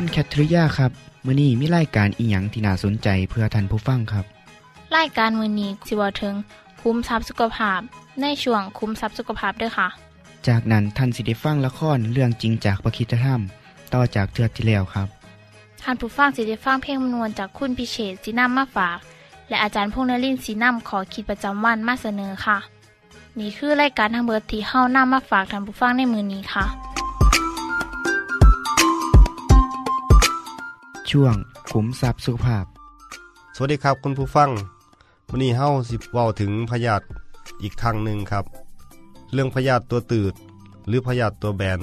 คุณแคทริยาครับมื้อนี้มีรายการอีหยังที่น่าสนใจเพื่อท่านผู้ฟังครับรายการมือนี้สิเวาถึงคุ้มทรัพย์สุขภาพในช่วงคุ้มทรัพย์สุขภาพด้วยค่ะ จากนั้นท่านสิได้ฟังละครเรื่องจริงจากประคีตธรรม ต่อจากเทือกที่แล้วครับท่านผู้ฟังสิได้ฟังเพลงมนวนจากคุณพิเชษสีน้ำมาฝาก และอาจารย์พงษ์นรินทร์สีน้ำขอขีดประจำวันมาเสนอค่ะ นี่คือรายการทางเบอร์ที่เฮ้าน้ามาฝากท่านผู้ฟังในมือนี้ค่ะ ช่วงขุมทรัพย์สุขภาพ สวัสดีครับคุณผู้ฟังวันนี้เฮาสิเว้าถึงพยาธิอีกครั้งหนึ่งครับ เรื่องพยาธิตัวตืด หรือพยาธิตัวแบน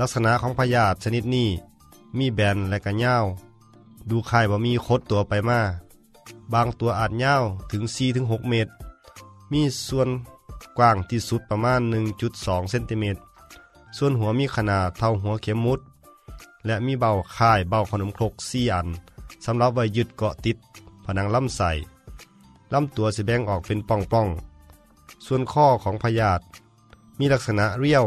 ลักษณะของพยาธิชนิดนี้ มีแบนและก็ยาดูคล้ายว่มีคดตัวไปมา บางตัวอาจยาถึง4-6เมตร มีส่วนกว้างที่สุดประมาณ 1.2 เซนติเมตร ส่วนหัวมีขนาดเท่าหัวเข็มมุด และมีเบาค่ายเบาขนมครกสี่อันสำหรับไว้ยึดเกาะติด ผนังลำไส้ลำตัวสิแบ่งออกเป็นป่องๆ ส่วนข้อของพยาธิมีลักษณะเรียว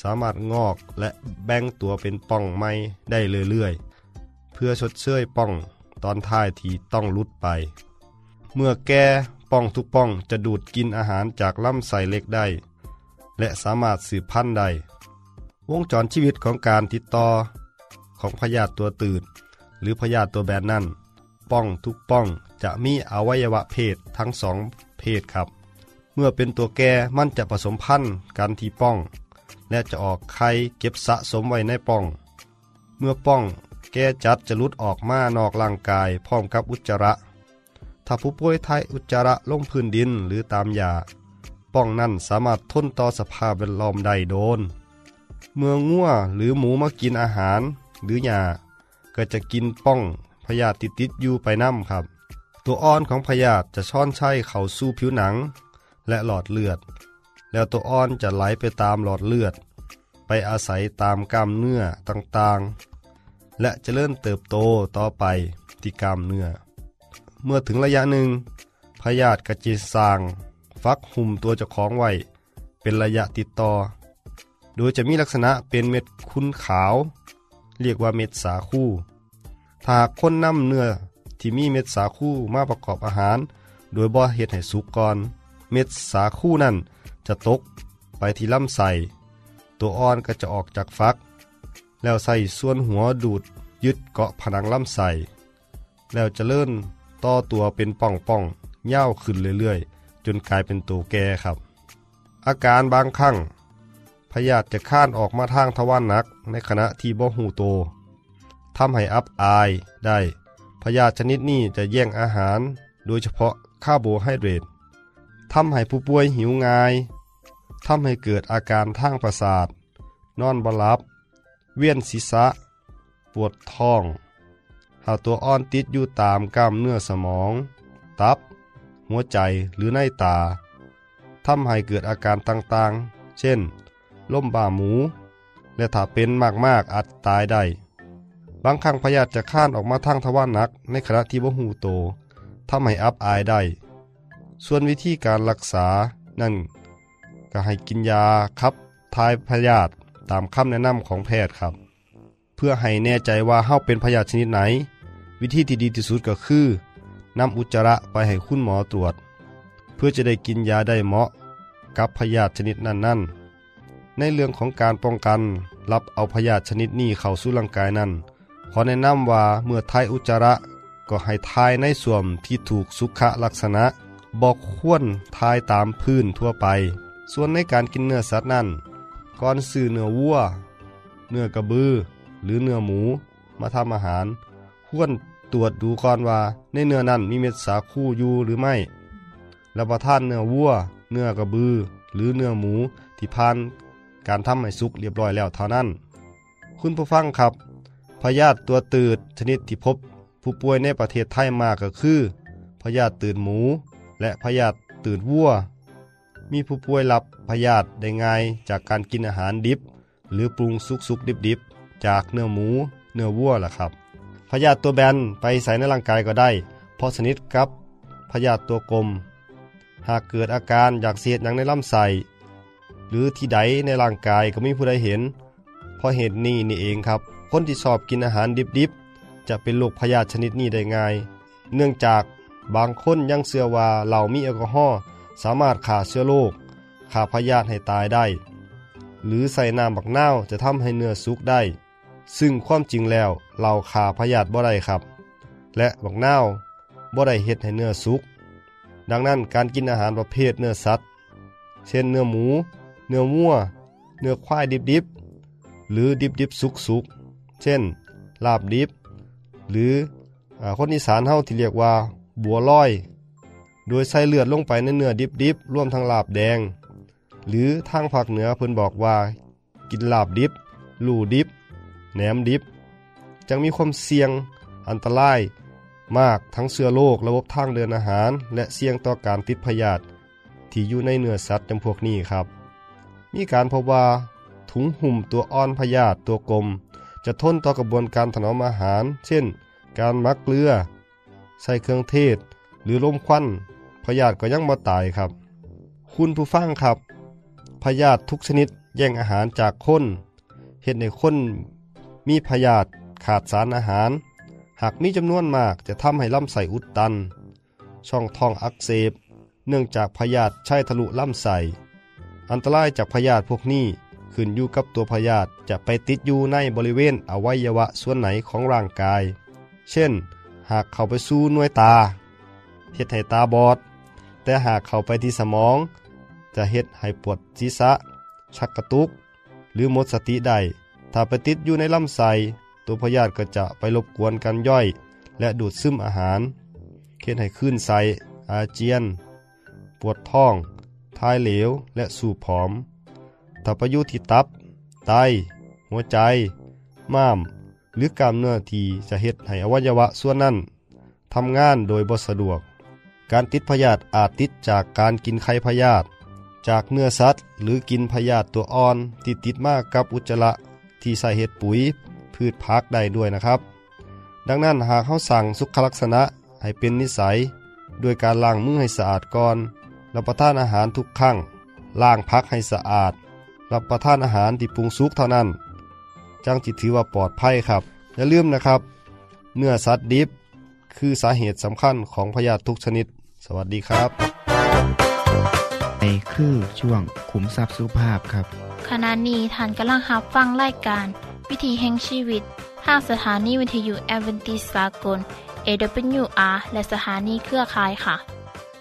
สามารถงอกและแบ่งตัวเป็นป่องไม้ได้เรื่อยๆ เพื่อชดเชยป่องตอนท้ายที่ต้องลุดไป เมื่อแก่ป่องทุกป่องจะดูดกินอาหารจากลำไส้เล็กได้ และสามารถสืบพันธุ์ได้ วงจรชีวิตของการติดต่อ ของพยาธิตัวตืด หรือพยาธิตัวแบนนั่น ป้องทุกป้องจะมีอวัยวะเพศทั้งสองเพศครับ เมื่อเป็นตัวแก่มันจะผสมพันธุ์กันที่ป้อง และจะออกไข่เก็บสะสมไว้ในป้อง เมื่อป้องแก่จัดจะลุดออกมานอกร่างกายพร้อมกับอุจจาระ ถ้าผู้ป่วยทายอุจจาระลงพื้นดินหรือตามยาป้องนั้นสามารถทนต่อสภาพแวดล้อมได้โดน เมื่องัวหรือหมูมากินอาหาร หรือหญ้าก็จะกินป้องพยาธิติดอยู่ไปน้ำครับ ตัวอ่อนของพยาธิจะช่อนใช้เข้าสู่ผิวหนัง และหลอดเลือด แล้วตัวอ่อนจะไหลไปตามหลอดเลือด ไปอาศัยตามกล้ามเนื้อต่างๆ และจะเริ่มเติบโตต่อไปที่กล้ามเนื้อ เมื่อถึงระยะหนึ่งพยาธิกระจิสร้าง ฟักหุ่มตัวเจ้าของไว้เป็นระยะติดต่อ โดยจะมีลักษณะเป็นเม็ดคุ้นขาว เรียกว่าเม็ดสาคูถ้ากคนนำเนื้อที่มีเม็ดสาคูมาประกอบอาหาร โดยบ่เฮ็ดให้สุกก่อน เม็ดสาคูนั่นจะตกไปที่ลำไส้ตัวอ่อนก็จะออกจากฟัก แล้วใส่ส่วนหัวดูดยึดเกาะผนังลำไส้แล้วจะเลื่อนต่อตัวเป็นป่องๆยาวขึ้นเรื่อยๆ จนกลายเป็นตัวแก่ครับ อาการบางครั้ง พยาธิจะข้านออกมาทางทวารหนักในขณะที่บ่หูโตทำให้อับอายได้ พยาธิชนิดนี้จะแย่งอาหาร โดยเฉพาะคาร์โบไฮเดรตทำให้ผู้ป่วยหิวง่ายทำให้เกิดอาการทางประสาท นอนบหลับ เวียนศีรษะ ปวดท้อง หาตัวอ่อนติดอยู่ตามกล้ามเนื้อสมอง ตับ หัวใจหรือในตาทำให้เกิดอาการต่างๆ เช่น ล่มบ่าหมู และถ้าเป็นมากๆอาจตายได้ บางครั้งพยาธิจะข้านออกมาทางทวารหนัก ในขณะที่บ่หูโตทำให้อับอายได้ ส่วนวิธีการรักษานั่น ก็ให้กินยาครับทายพยาธิตามคำแนะนำของแพทย์ครับ เพื่อให้แน่ใจว่าเฮาเป็นพยาธิชนิดไหน วิธีที่ดีที่สุดก็คือนำอุจจาระไปให้คุณหมอตรวจ เพื่อจะได้กินยาได้เหมาะกับพยาธิชนิดนั้นๆ ในเรื่องของการป้องกัน รับเอาพยาธิชนิดนี้เข้าสู่ร่างกายนั้น ขอแนะนำว่าเมื่อทายอุจจาระก็ให้ทายในส่วมที่ถูกสุขลักษณะ บอกควรทายตามพื้นทั่วไป ส่วนในการกินเนื้อสัตว์นั้นก่อนซื้อเนื้อวัว เนื้อกระบือ หรือเนื้อหมู มาทำอาหาร ควรตรวจดูก่อนว่าในเนื้อนั้นมีเม็ดสาคูอยู่หรือไม่รับประทานเนื้อวัว เนื้อกระบือ หรือเนื้อหมูที่ผ่าน การทำให้สุกเรียบร้อยแล้วเท่านั้น คุณผู้ฟังครับ พยาธิตัวตืดชนิดที่พบ ผู้ป่วยในประเทศไทยมากก็คือ พยาธิตืดหมู และพยาธิตืดวัว มีผู้ป่วยรับพยาธิได้ง่ายจากการกินอาหารดิบ หรือปรุงสุกสุกดิบดิบๆ จากเนื้อหมู เนื้อวัวล่ะครับ พยาธิตัวแบนไปใส่ในร่างกายก็ได้ เพราะสนิทกับพยาธิตัวกลม หากเกิดอาการอยากเสียดหยังในลำไส้ หรือที่ใดในร่างกายก็ไมีผู้ใดเห็น เพราะเหตุนี้นี่เองครับ คนที่ชอบกินอาหารดิบๆ จะเป็นโรคพยาธิชนิดนี้ได้ง่าย เนื่องจากบางคนยังเชื่อว่าเหล่ามีแอลกอฮอล์สามารถฆ่าเชื้อโรคฆ่าพยาธิให้ตายได้ หรือใส่น้ำบักเน่าจะทำให้เนื้อสุกได้ ซึ่งความจริงแล้วเราฆ่าพยาธิบ่ได้ครับ และบักเน่าบ่ได้เฮ็ดให้เนื้อสุกดังนั้นการกินอาหารประเภทเนื้อสัตว์ เช่นเนื้อหมู เนื้อวัว เนื้อควายดิบๆ หรือดิบๆสุกๆ เช่น ลาบดิบ หรือคนอีสานเฮาที่เรียกว่าบัวลอย โดยใส่เลือดลงไปในเนื้อดิบๆร่วมทั้งลาบแดง หรือทางภาคเหนือเพิ่นบอกว่า กินลาบดิบ ลู่ดิบ แหนมดิบ จังมีความเสี่ยงอันตรายมากทั้งเชื้อโรคระบบทางเดินอาหาร และเสี่ยงต่อการติดพยาธิที่อยู่ในเนื้อสัตว์จำพวกนี้ครับ มีการพบว่าถุงหุ่มตัวอ่อนพยาธิตัวกลม จะทนต่อกระบวนการถนอมอาหาร เช่น การมักเกลือ ใส่เครื่องเทศ หรือลมควันพยาธิก็ยังบ่ตายครับ คุณผู้ฟังครับพยาธิทุกชนิดแย่งอาหารจากคนเห็ดในคนมีพยาธิขาดสารอาหาร หากมีจำนวนมากจะทำให้ลำไส้อุดตัน ช่องท้องอักเสบ เนื่องจากพยาธิใช้ทะลุลำไส้ อันตรายจากพยาธิพวกนี้ขึ้นอยู่กับตัวพยาธิจะไปติดอยู่ในบริเวณอวัยวะส่วนไหนของร่างกาย เช่น หากเข้าไปสู่หน่วยตาเฮ็ดให้ตาบอด แต่หากเข้าไปที่สมอง จะเฮ็ดให้ปวดศีรษะ ชักกระตุก หรือหมดสติได้ ถ้าไปติดอยู่ในลำไส้ตัวพยาธิก็จะไปรบกวนการย่อย และดูดซึมอาหารเฮ็ดให้คลื่นไส้อาเจียน ปวดท้อง ทายเหลว และสูบผอมถ้าไปอยู่ที่ตับ ไต หัวใจ ม้าม หรือกล้ามเนื้อที่จะเฮ็ดให้อวัยวะส่วนนั้นทำงานโดยบ่สะดวก การติดพยาธิอาจติดจากการกินไข่พยาธิจากเนื้อสัตว์ หรือกินพยาธิตัวอ่อนที่ติดมากกับอุจจาระที่ใส่เห็ดปุ๋ย พืชพักได้ด้วยนะครับ ดังนั้นหากเขาสั่งสุขลักษณะให้เป็นนิสัยด้วยการล้างมือให้สะอาดก่อน รับประทานอาหารทุกครั้งล้างพักให้สะอาด รับประทานอาหารที่ปรุงสุกเท่านั้น จังจิตถือว่าปลอดภัยครับอย่าลืมนะครับ เนื้อสัตว์ดิบ คือสาเหตุสำคัญของพยาธิทุกชนิด สวัสดีครับในคือช่วงขุมทรัพย์สุภาพครับ ขณะนี้ท่านกำลังรับฟังรายการ วิถีแห่งชีวิตทางสถานีวิทยุแอเวนติสากล AWR และสถานีเครือข่ายค่ะ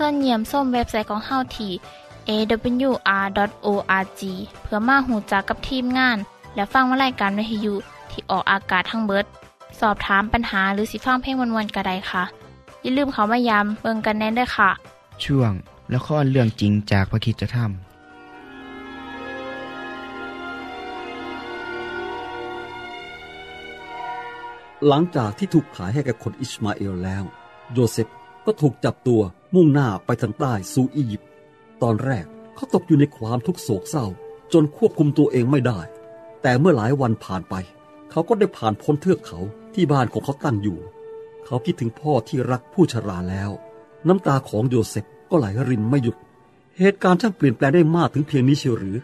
ส่วนเยี่ยมส้มเว็บไซต์ของเฮาที่ awr.org เพื่อมาหูจักกับทีมงาน และฟังวารายการวิทยุที่ออกอากาศทั้งเบิด สอบถามปัญหาหรือสิฟังเพลงวนๆกระไดค่ะ อย่าลืมเขามายามเบิงกันแน่นด้วยค่ะ ช่วงละครเรื่องจริงจากพระคิดจะทำหลังจากที่ถูกขายให้กับคนอิสมาเอลแล้ว โยเซฟก็ถูกจับตัว มุ่งหน้าไปทางใต้สู่อียิปต์ตอนแรกเขาตกอยู่ในความทุกโศกเศร้า จนควบคุมตัวเองไม่ได้ แต่เมื่อหลายวันผ่านไป เขาก็ได้ผ่านพ้นเทือกเขาที่ที่บ้านของเขาตั้งอยู่ เขาคิดถึงพ่อที่รักผู้ชราแล้ว น้ำตาของโยเซฟก็ไหลรินไม่หยุด เหตุการณ์ช่างเปลี่ยนแปลงได้มากถึงเพียงนี้เชียวหรือ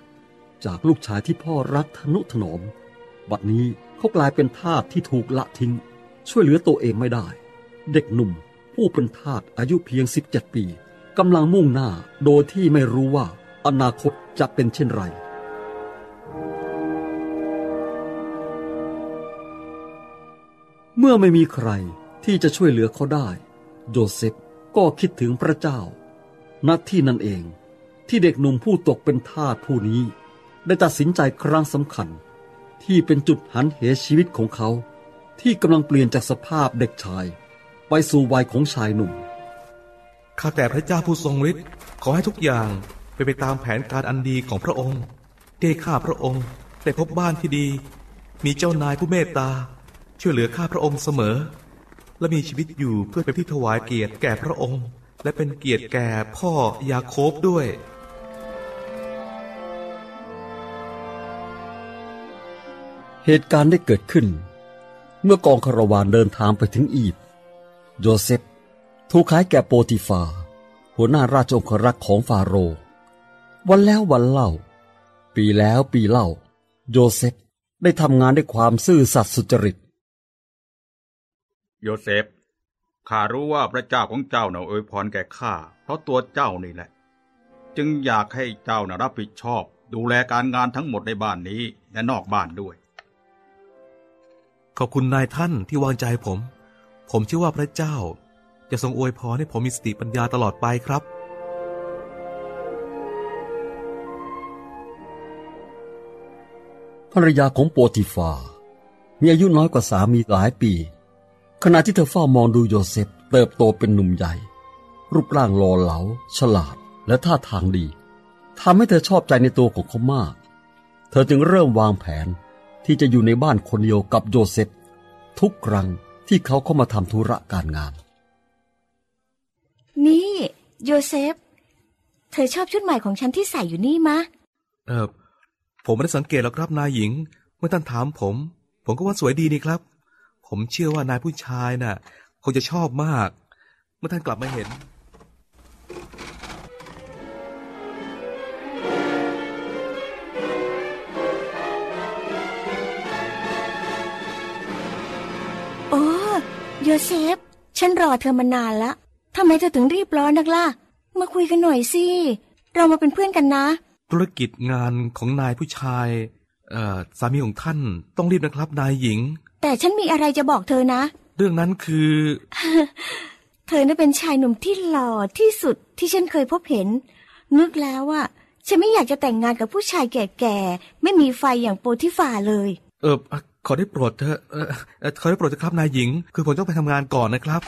จากลูกชายที่พ่อรักทนุถนอม บัดนี้เขากลายเป็นทาสที่ถูกละทิ้ง ช่วยเหลือตัวเองไม่ได้ เด็กหนุ่ม ผู้เป็นทาสอายุเพียง 17 ปีกำลังมุ่งหน้าโดยที่ไม่รู้ว่าอนาคตจะเป็นเช่นไร เมื่อไม่มีใครที่จะช่วยเหลือเขาได้ โยเซฟก็คิดถึงพระเจ้าณที่นั่นเองที่เด็กหนุ่มผู้ตกเป็นทาสผู้นี้ ได้ตัดสินใจครั้งสำคัญ ที่เป็นจุดหันเหชีวิตของเขา ที่กำลังเปลี่ยนจากสภาพเด็กชาย ไปสู่วัยของชายหนุ่ม ข้าแต่พระเจ้าผู้ทรงฤทธิ์ขอให้ทุกอย่างเป็นไปตามแผนการอันดีของพระองค์ที่ให้ข้าพระองค์ได้พบบ้านที่ดี มีเจ้านายผู้เมตตา ช่วยเหลือข้าพระองค์เสมอ และมีชีวิตอยู่เพื่อเป็นที่ถวายเกียรติแก่พระองค์ และเป็นเกียรติแก่พ่อยาโคบด้วยเหตุการณ์ได้เกิดขึ้น เมื่อกองคาราวานเดินทางไปถึงอียิปต์ โยเซฟถูกขายแก่โปติฟา หัวหน้าราชองครักษ์ของฟาโรห์วันแล้ววันเล่า ปีแล้วปีเล่า โยเซฟได้ทำงานด้วยความซื่อสัตย์สุจริต โยเซฟข้ารู้ว่าพระเจ้าของเจ้าน่ะอวยพรแก่ข้าเพราะตัวเจ้านี่แหละ จึงอยากให้เจ้าน่ะรับผิดชอบ ดูแลการงานทั้งหมดในบ้านนี้และนอกบ้านด้วย ขอบคุณนายท่านที่วางใจผม ผมเชื่อว่าพระเจ้า จะทรงอวยพรให้ผมมีสติปัญญาตลอดไปครับ ภรรยาของโปติฟา มีอายุน้อยกว่าสามีหลายปี ขณะที่เธอเฝ้ามองดูโยเซฟเติบโตเป็นหนุ่มใหญ่ รูปร่างหล่อเหลา ฉลาด และท่าทางดีทำให้เธอชอบใจในตัวของเขามาก เธอจึงเริ่มวางแผนที่จะอยู่ในบ้านคนเดียวกับโยเซฟทุกครั้ง ที่เขาเข้ามาทำธุระการงาน นี่โยเซฟ เธอชอบชุดใหม่ของฉันที่ใส่อยู่นี่มะ เออผมไม่ได้สังเกตหรอกครับนายหญิง เมื่อท่านถามผม ผมก็ว่าสวยดีนี่ครับ ผมเชื่อว่านายผู้ชายน่ะคงจะชอบมาก เมื่อท่านกลับมาเห็น โยเซฟ ฉันรอเธอมานานละทำไมเธอถึงรีบร้อนนักล่ะ มาคุยกันหน่อยสิ เรามาเป็นเพื่อนกันนะ ธุรกิจงานของนายผู้ชาย เอ่อ สามีของท่านต้องรีบนะครับนายหญิง แต่ฉันมีอะไรจะบอกเธอนะ เรื่องนั้นคือ เธอน่ะเป็นชายหนุ่มที่หล่อที่สุดที่ฉันเคยพบเห็น นึกแล้วอะฉันไม่อยากจะแต่งงานกับผู้ชายแก่ๆ ไม่มีไฟอย่างโปรทิฟาเลย เออ ขอได้โปรดเถอะเออเอ่อขอได้โปรดเถอะครับนายหญิง คือผมต้องไปทำงานก่อนนะครับ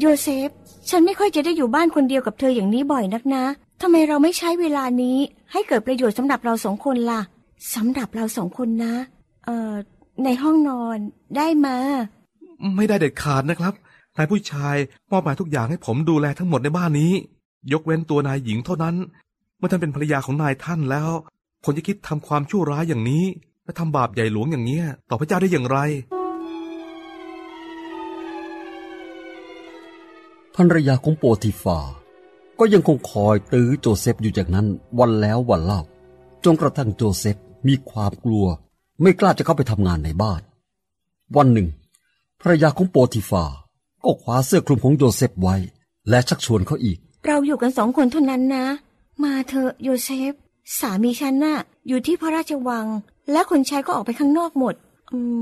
โยเซฟ ฉันไม่ค่อยจะได้อยู่บ้านคนเดียวกับเธออย่างนี้บ่อยนักนะทำไมเราไม่ใช้เวลานี้ให้เกิดประโยชน์สำหรับเราสองคนล่ะสำหรับเราสองคนนะ เอ่อ ในห้องนอนได้มา ไม่ได้เด็ดขาดนะครับนายผู้ชายมอบหมายทุกอย่างให้ผมดูแลทั้งหมดในบ้านนี้ ยกเว้นตัวนายหญิงเท่านั้น เมื่อท่านเป็นภรรยาของนายท่านแล้วผมจะคิดทำความชั่วร้ายอย่างนี้ และทำบาปใหญ่หลวงอย่างเนี้ย ต่อพระเจ้าได้อย่างไรภรรยาของโปติฟา ก็ยังคงคอยตื้อโจเซฟอยู่อย่างนั้นวันแล้ววันเล่าจนกระทั่งโจเซฟมีความกลัว ไม่กล้าจะเข้าไปทำงานในบ้าน วันหนึ่ง ภรรยาของโปติฟา ก็คว้าเสื้อคลุมของโยเซฟไว้ และชักชวนเขาอีก เราอยู่กันสองคนเท่านั้นนะ มาเถอะโยเซฟ สามีฉันน่ะ อยู่ที่พระราชวัง และคนใช้ก็ออกไปข้างนอกหมด อืม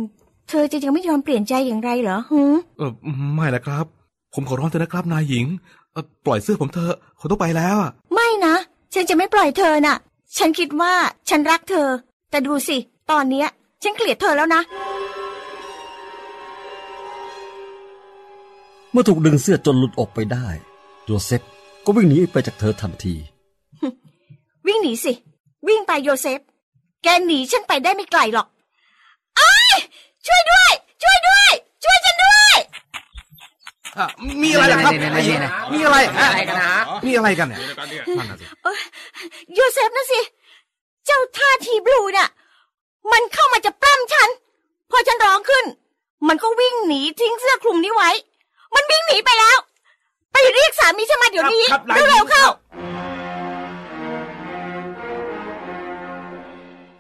เธอจะยังไม่ยอมเปลี่ยนใจอย่างไรเหรอฮึเออไม่ละครับ ผมขอร้องเถอะนะครับนายหญิงเอ่อปล่อยเสื้อผมเถอะผมต้องไปแล้วอะไม่นะฉันจะไม่ปล่อยเธอน่ะ ฉันคิดว่าฉันรักเธอ แต่ดูสิ ตอนเนี้ย ฉันเกลียดเธอแล้วนะ เมื่อถูกดึงเสื้อจนหลุดออกไปได้ โยเซฟก็วิ่งหนีไปจากเธอทันที วิ่งหนีสิ วิ่งไปโยเซฟ แกหนีฉันไปได้ไม่ไกลหรอกอ้ายช่วยด้วย ช่วยด้วย ช่วยฉันด้วย อะมีอะไรล่ะครับเนี่ยเนี่ยเนี่ยมีอะไรอะไรกันนะ มีอะไรกันเนี่ยนั่นน่ะสิโยเซฟนะสิ เจ้าท่าทีบลูเนี่ยมันเข้ามาจะปล้ำฉัน พอฉันร้องขึ้น มันก็วิ่งหนีทิ้งเสื้อคลุมนี้ไว้ มันวิ่งหนีไปแล้ว ไปเรียกสามีฉันมาเดี๋ยวนี้ครับครับเร็วๆเข้า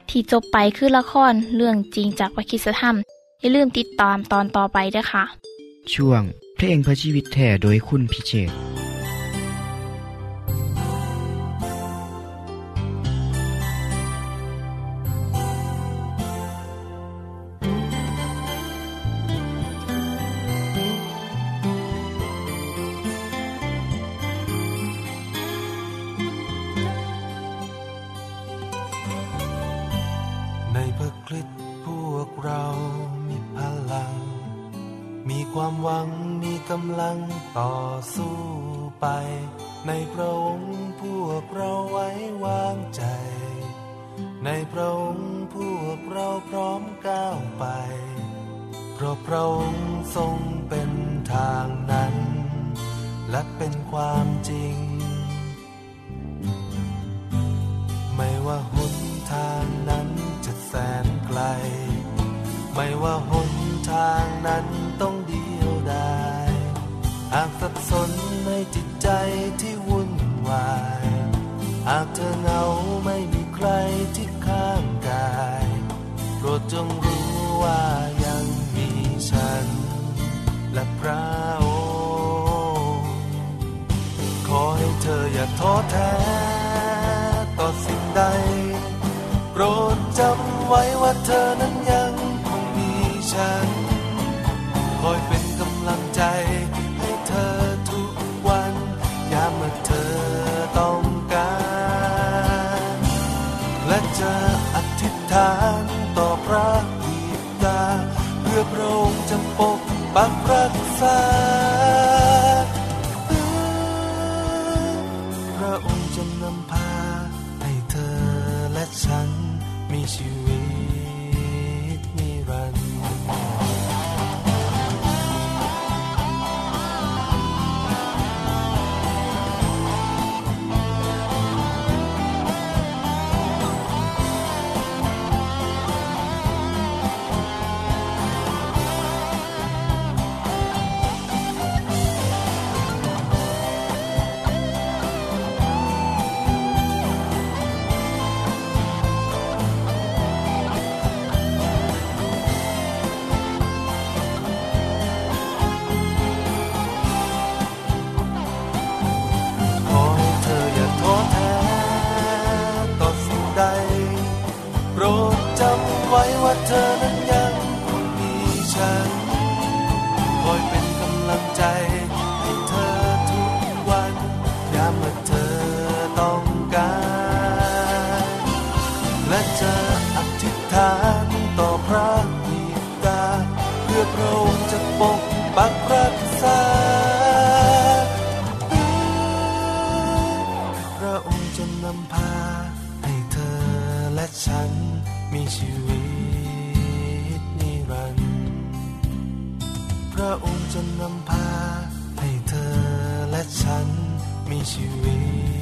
ที่จบไปคือละครเรื่องจริงจากวิคิสธรรม อย่าลืมติดตามตอนต่อไปด้วยค่ะ ช่วงเพลงพระชีวิตแท้โดยคุณพิเชษ ในพระองค์พวกเราพร้อมก้าวไป เพราะพระองค์ทรงเป็นทางนั้น และเป็นความจริง ไม่ว่าหนทางนั้นจะแสนไกล ไม่ว่าหนทางนั้นต้องเดียวดายหากสับสนในจิตใจที่วุ่นวาย หากเธอเหงาไม่มีใครที่ จงรู้ว่ายังมีฉัน และพระองค์ขอให้เธออย่าท้อแท้ ต่อสิ่งใด โปรดจำไว้ว่าเธอนั้นยังคงมีฉัน คอยเป็น มีชีวิต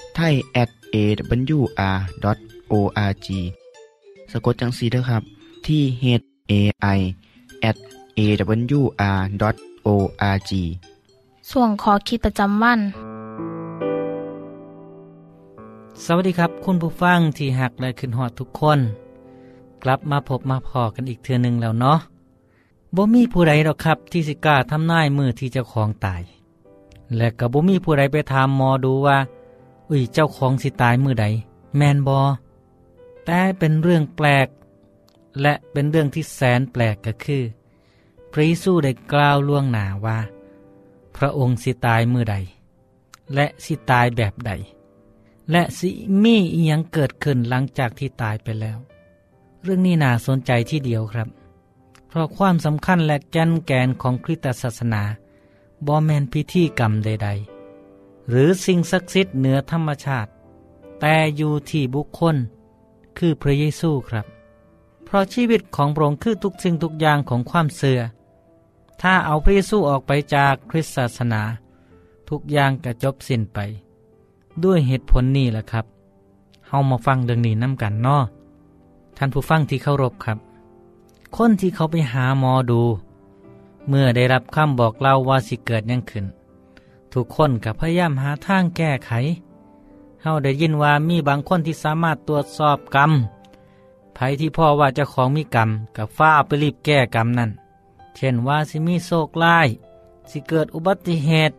ไทย at a w r o r g สะกดจังสีนะครับ ที่ h a i at a w r o r g ส่วนขอคิดประจำวัน สวัสดีครับ คุณผู้ฟังที่หักและขึ้นหอดทุกคน กลับมาพบมาพอกันอีกเทือหนึ่งแล้วเนาะบ่มีผู้ใดหรอกครับ ที่สิกล้าทำนายมือที่เจ้าของตาย และก็บ่มีผู้ใดไปถามหมอดูว่า อุ้ยเจ้าของสิตายมือใด แมนบอแต่เป็นเรื่องแปลก และเป็นเรื่องที่แสนแปลกก็คือ พระเยซูได้กล่าวล่วงหนาว่า พระองค์สิตายมือใด และสิตายแบบใด และสิมีอียังเกิดขึ้นหลังจากที่ตายไปแล้ว เรื่องนี้น่าสนใจที่เดียวครับ เพราะความสำคัญและแกนแกนของคริสตศาสนาบอแมนพิธีกรรมใดๆ หรือสิ่งศักดิ์สิทธิ์เหนือธรรมชาติ แต่อยู่ที่บุคคล คือพระเยซูครับ เพราะชีวิตของพระองค์คือทุกสิ่งทุกอย่างของความเสื่อถ้าเอาพระเยซูออกไปจากคริสตศาสนา ทุกอย่างก็จบสิ้นไป ด้วยเหตุผลนี้แหละครับเฮามาฟังเรื่องนี้น้ำกันนาะท่านผู้ฟังที่เคารพครับ คนที่เขาไปหาหมอดู เมื่อได้รับคำบอกเล่าว่าสิเกิดยังขึ้น ทุกคนกับพยายามหาทางแก้ไขเฮาได้ยินว่ามีบางคนที่สามารถตรวจสอบกรรมไผที่พ่อว่าเจ้าของมีกรรมกับฟ้าไปรีบแก้กรรมนั่น เช่นว่าสิมีโศกลายสิเกิดอุบัติเหตุ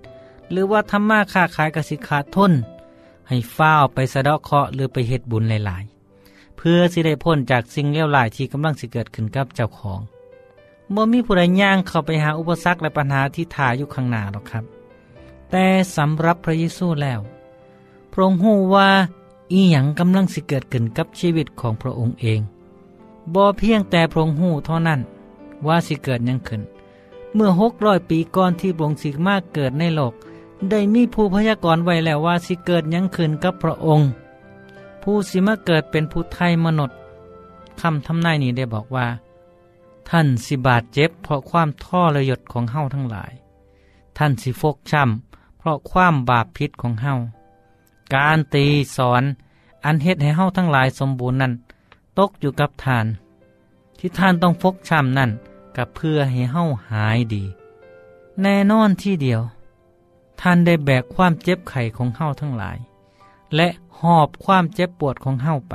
หรือว่าทำมาค้าขายกับสิขาดทุนให้ฟ้าไปสะเดาะเคราะห์หรือไปเฮ็ดบุญหลาย ๆ เพื่อสิได้พ้นจากสิ่งเลวร้ายที่กำลังสิเกิดขึ้นกับเจ้าของบ่มีผู้ใดย่างเข้าไปหาอุปสรรคและปัญหาที่ถ่ายอยู่ข้างหน้าหรอกครับ แต่สำหรับพระเยซูแล้ว พระองค์รู้ว่าอีหยังกำลังสิเกิดขึ้นกับชีวิตของพระองค์เองบ่เพียงแต่พระองค์รู้เท่านั้นว่าสิเกิดยังขึ้น เมื่อหกร้อยปีก่อนที่พระองค์สิมาเกิดในโลก ได้มีผู้พยากรณ์ไว้แล้วว่าสิเกิดยังขึ้นกับพระองค์ ผู้สิมาเกิดเป็นผู้ไทยมนุษย์คำทำนายนี้ได้บอกว่า ท่านสิบาดเจ็บเพราะความท่อระยศของเฮาทั้งหลาย ท่านสิฟกช้ำ เพราะความบาปพิษของเฮาการตีสอนอันเฮ็ดให้เฮาทั้งหลายสมบูรณ์นั้น ตกอยู่กับท่าน ที่ท่านต้องฟกช้ำนั่นกับเพื่อให้เฮาหายดี แน่นอนที่เดียว ท่านได้แบกความเจ็บไข้ของเฮาทั้งหลาย และหอบความเจ็บปวดของเฮาไป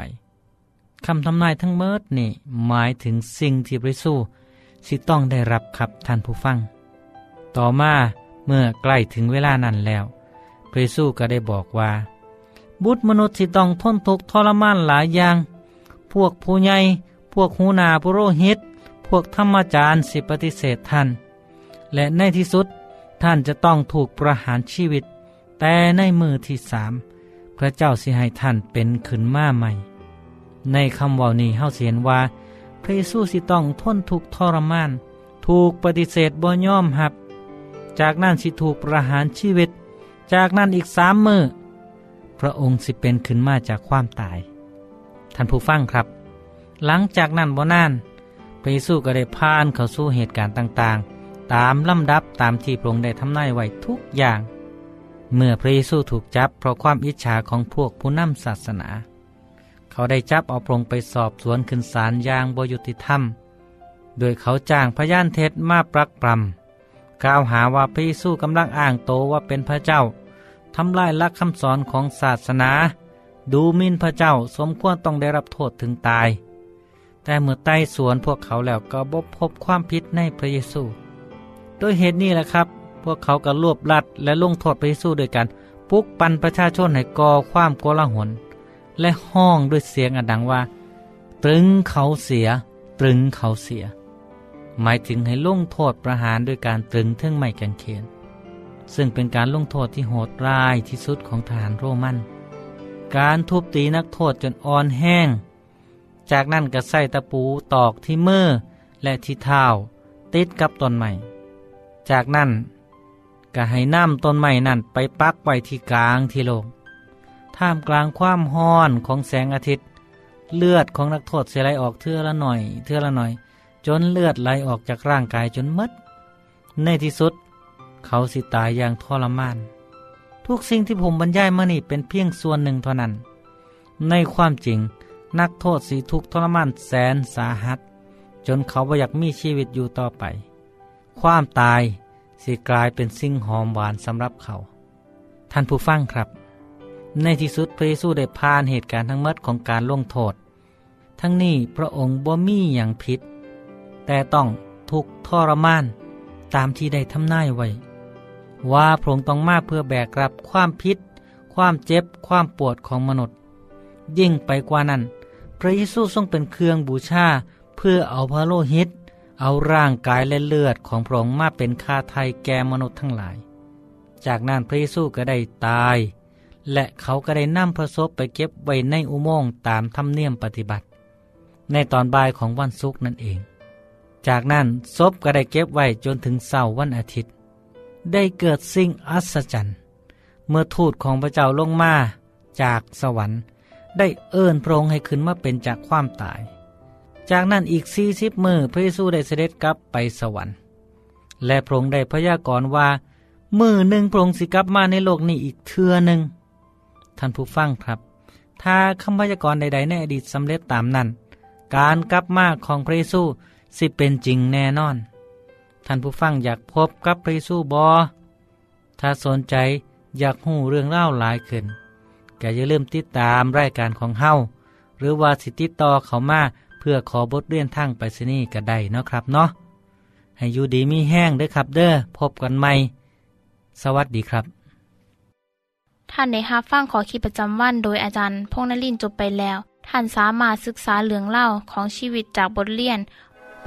คำทำนายทั้งเมิดนี่หมายถึงสิ่งที่พระเยซูสิต้องได้รับครับท่านผู้ฟัง ต่อมา เมื่อใกล้ถึงเวลานั้นแล้วพระเยซูก็ได้บอกว่า บุตรมนุษย์ที่ต้องทนทุกข์ทรมานหลายอย่าง พวกผู้ใหญ่พวกหูนาผู้โรหิต พวกธรรมจารย์สิปฏิเสธท่าน และในที่สุดท่านจะต้องถูกประหารชีวิต แต่ในมือที่สามพระเจ้าสิให้ท่านเป็นขึ้นมาใหม่ ในคำว่านี้เฮาเสียนว่า พระเยซูสิต้องทนทุกข์ทรมาน ถูกปฏิเสธบ่ยอมหับ จากนั้นสิถูกประหารชีวิต จากนั้นอีกสามมือพระองค์สิเป็นขึ้นมาจากความตาย ท่านผู้ฟังครับ หลังจากนั้นบ่นานพระเยซูก็ได้ผ่านเข้าสู่เหตุการณ์ต่างๆ ตามลำดับตามที่พระองค์ได้ทำนายไว้ทุกอย่าง เมื่อพระเยซูถูกจับเพราะความอิจฉาของพวกผู้นำศาสนา เขาได้จับเอาพระองค์ไปสอบสวนขึ้นศาลอย่างบยุติธรรม โดยเขาจ้างพยานเท็จมาปรักปรำ กล่าวหาว่าพระเยซูกำลังอ้างโตว่าเป็นพระเจ้าทำลายลักคำสอนของศาสนา ดูหมินพระเจ้าสมควรต้องได้รับโทษถึงตาย แต่เมื่อไต่สวนพวกเขาแล้วก็บพบความผิดในพระเยซู โดยเหตุนี้แหละครับ พวกเขาก็รวบลัดและลงโทษพระเยซูโดยการปลุกปั่นประชาชนให้ก่อความโกลาหลและห้องด้วยเสียงอันดังว่า ตรึงเขาเสีย ตรึงเขาเสีย หมายถึงให้ลงโทษประหารด้วยการตรึงเทิงไม้กางเขนซึ่งเป็นการลงโทษที่โหดร้ายที่สุดของทหารโรมัน การทุบตีนักโทษจนอ่อนแห้ง จากนั้นก็ใส่ตะปูตอกที่มือและที่เท้าติดกับต้นไม้จากนั้นก็ให้น้ำต้นไม้นั่นไปปักไว้ที่กลางที่โลงท่ามกลางความห้อนของแสงอาทิตย์ เลือดของนักโทษเสียไหลออกเทือละหน่อย เทือละหน่อย จนเลือดไหลออกจากร่างกายจนมด ในที่สุด เขาสิตายอย่างทรมาน ทุกสิ่งที่ผมบรรยายมานี่เป็นเพียงส่วนหนึ่งเท่านั้น ในความจริงนักโทษสีทุกทรมานแสนสาหัส จนเขาบ่อยากมีชีวิตอยู่ต่อไป ความตายสิกลายเป็นสิ่งหอมหวานสำหรับเขา ท่านผู้ฟังครับ ในที่สุดพระเยซูได้ผ่านเหตุการณ์ทั้งหมดของการลงโทษ ทั้งนี้พระองค์บ่มีอย่างผิด แต่ต้องทุกทรมาน ตามที่ได้ทำนายไว้ ว่าพระองค์ต้องมาเพื่อแบกรับความพิษ ความเจ็บ ความปวดของมนุษย์ ยิ่งไปกว่านั้น พระเยซูทรงเป็นเครื่องบูชาเพื่อเอาพระโลหิต เอาร่างกายและเลือดของพระองค์มาเป็นค่าไทยแก่มนุษย์ทั้งหลาย จากนั้นพระเยซูก็ได้ตาย และเขาก็ได้นำพระศพไปเก็บไว้ในอุโมงค์ตามธรรมเนียมปฏิบัติ ในตอนบ่ายของวันศุกร์นั่นเอง จากนั้นศพก็ได้เก็บไว้จนถึงเสาร์วันอาทิตย์ ได้เกิดสิ่งอัศจรรย์ เมื่อทูตของพระเจ้าลงมาจากสวรรค์ ได้เอื้นพระองค์ให้ขึ้นมาเป็นจากความตาย จากนั้นอีกสี่สิบมือพระเยซูได้เสด็จกลับไปสวรรค์ และพระองค์ได้พยากรณ์ว่า มือหนึ่งพระองค์สิกลับมาในโลกนี้อีกเทือหนึ่งท่านผู้ฟังครับ ถ้าคำพยากรณ์ใดๆในอดีตสำเร็จตามนั้น การกลับมาของพระเยซู สิเป็นจริงแน่นอน ท่านผู้ฟังอยากพบกับพระเยซูบอถ้าสนใจอยากหูเรื่องเล่าหลายขึ้นก็อย่าลืมติดตามรายการของเฮาหรือว่าสิติต่อเขามาเพื่อขอบทเรียนทางไปรษณีย์ก็ได้เนาะครับเนาะให้อยู่ดีมีแห้งเด้อครับเด้อพบกันใหม่ สวัสดีครับ ท่านในฮับฟั่งขอขีประจำวันโดยอาจารย์พงนลินจบไปแล้ว ท่านสามารถศึกษาเหลืองเล่าของชีวิตจากบทเรียน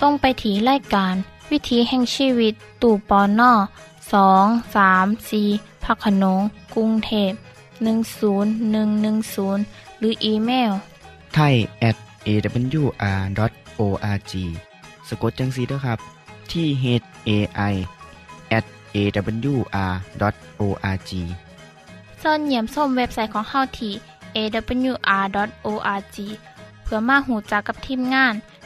ส่งไปถีรายการ วิถีแห่งชีวิต ตู่ปอนนอสองสามสีพักขนงกรุงเทพ10110 หรืออีเมลไทย at awr.org สะกดจังสีด้วยครับ ที่ h a i at awr.org ส่วนเหยี่ยมส้มเว็บไซต์ของเฮาที่ awr.org เพื่อมาหูจักกับทีมงาน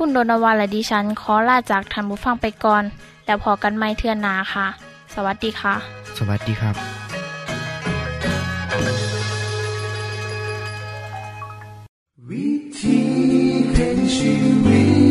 คุณโดนวาและดิฉันขอลาจากทันบุฟังไปก่อน แล้วพอกันไม่เทื่อนนาค่ะ สวัสดีค่ะ สวัสดีครับ วิธีแห่งชีวิ